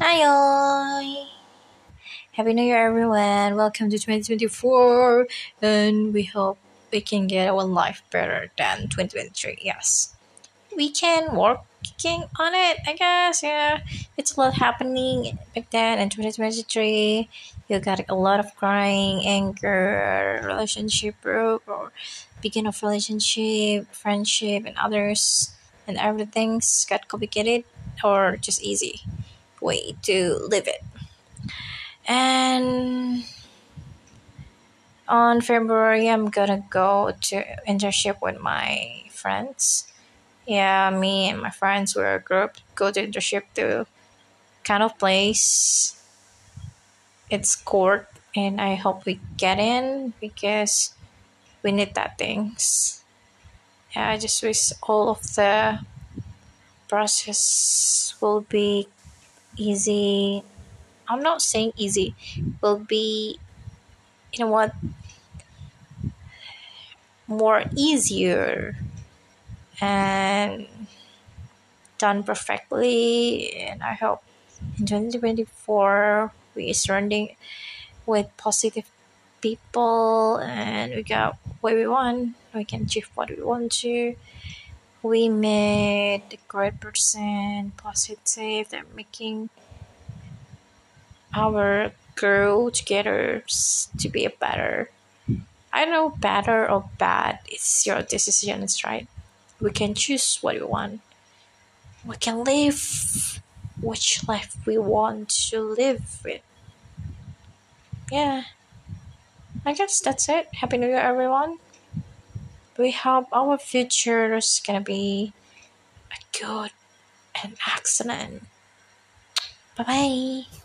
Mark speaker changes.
Speaker 1: Hi, Happy New Year, everyone. Welcome to 2024, and we hope we can get our life better than 2023. Yes, we can working on it, I guess. Yeah, it's a lot happening back then in 2023. You got a lot of crying, anger, relationship broke, or beginning of relationship, friendship, and others, and everything's got complicated or just easy way to live it. And on February, I'm gonna go to internship with my friends. Yeah, me and my friends were a group go to internship to kind of place. It's court, and I hope we get in because we need that things. Yeah, I just wish all of the process will be easy. I'm not saying easy, will be, you know what, more easier and done perfectly. And I hope in 2024 we are surrounding with positive people and we got what we want. We can achieve what we want to. We made a great person, positive, that making our grow together to be a better. I don't know better or bad. It's your decision. It's right. We can choose what we want. We can live which life we want to live with. Yeah. I guess that's it. Happy New Year, everyone. We hope our future is gonna be a good and excellent. Bye bye.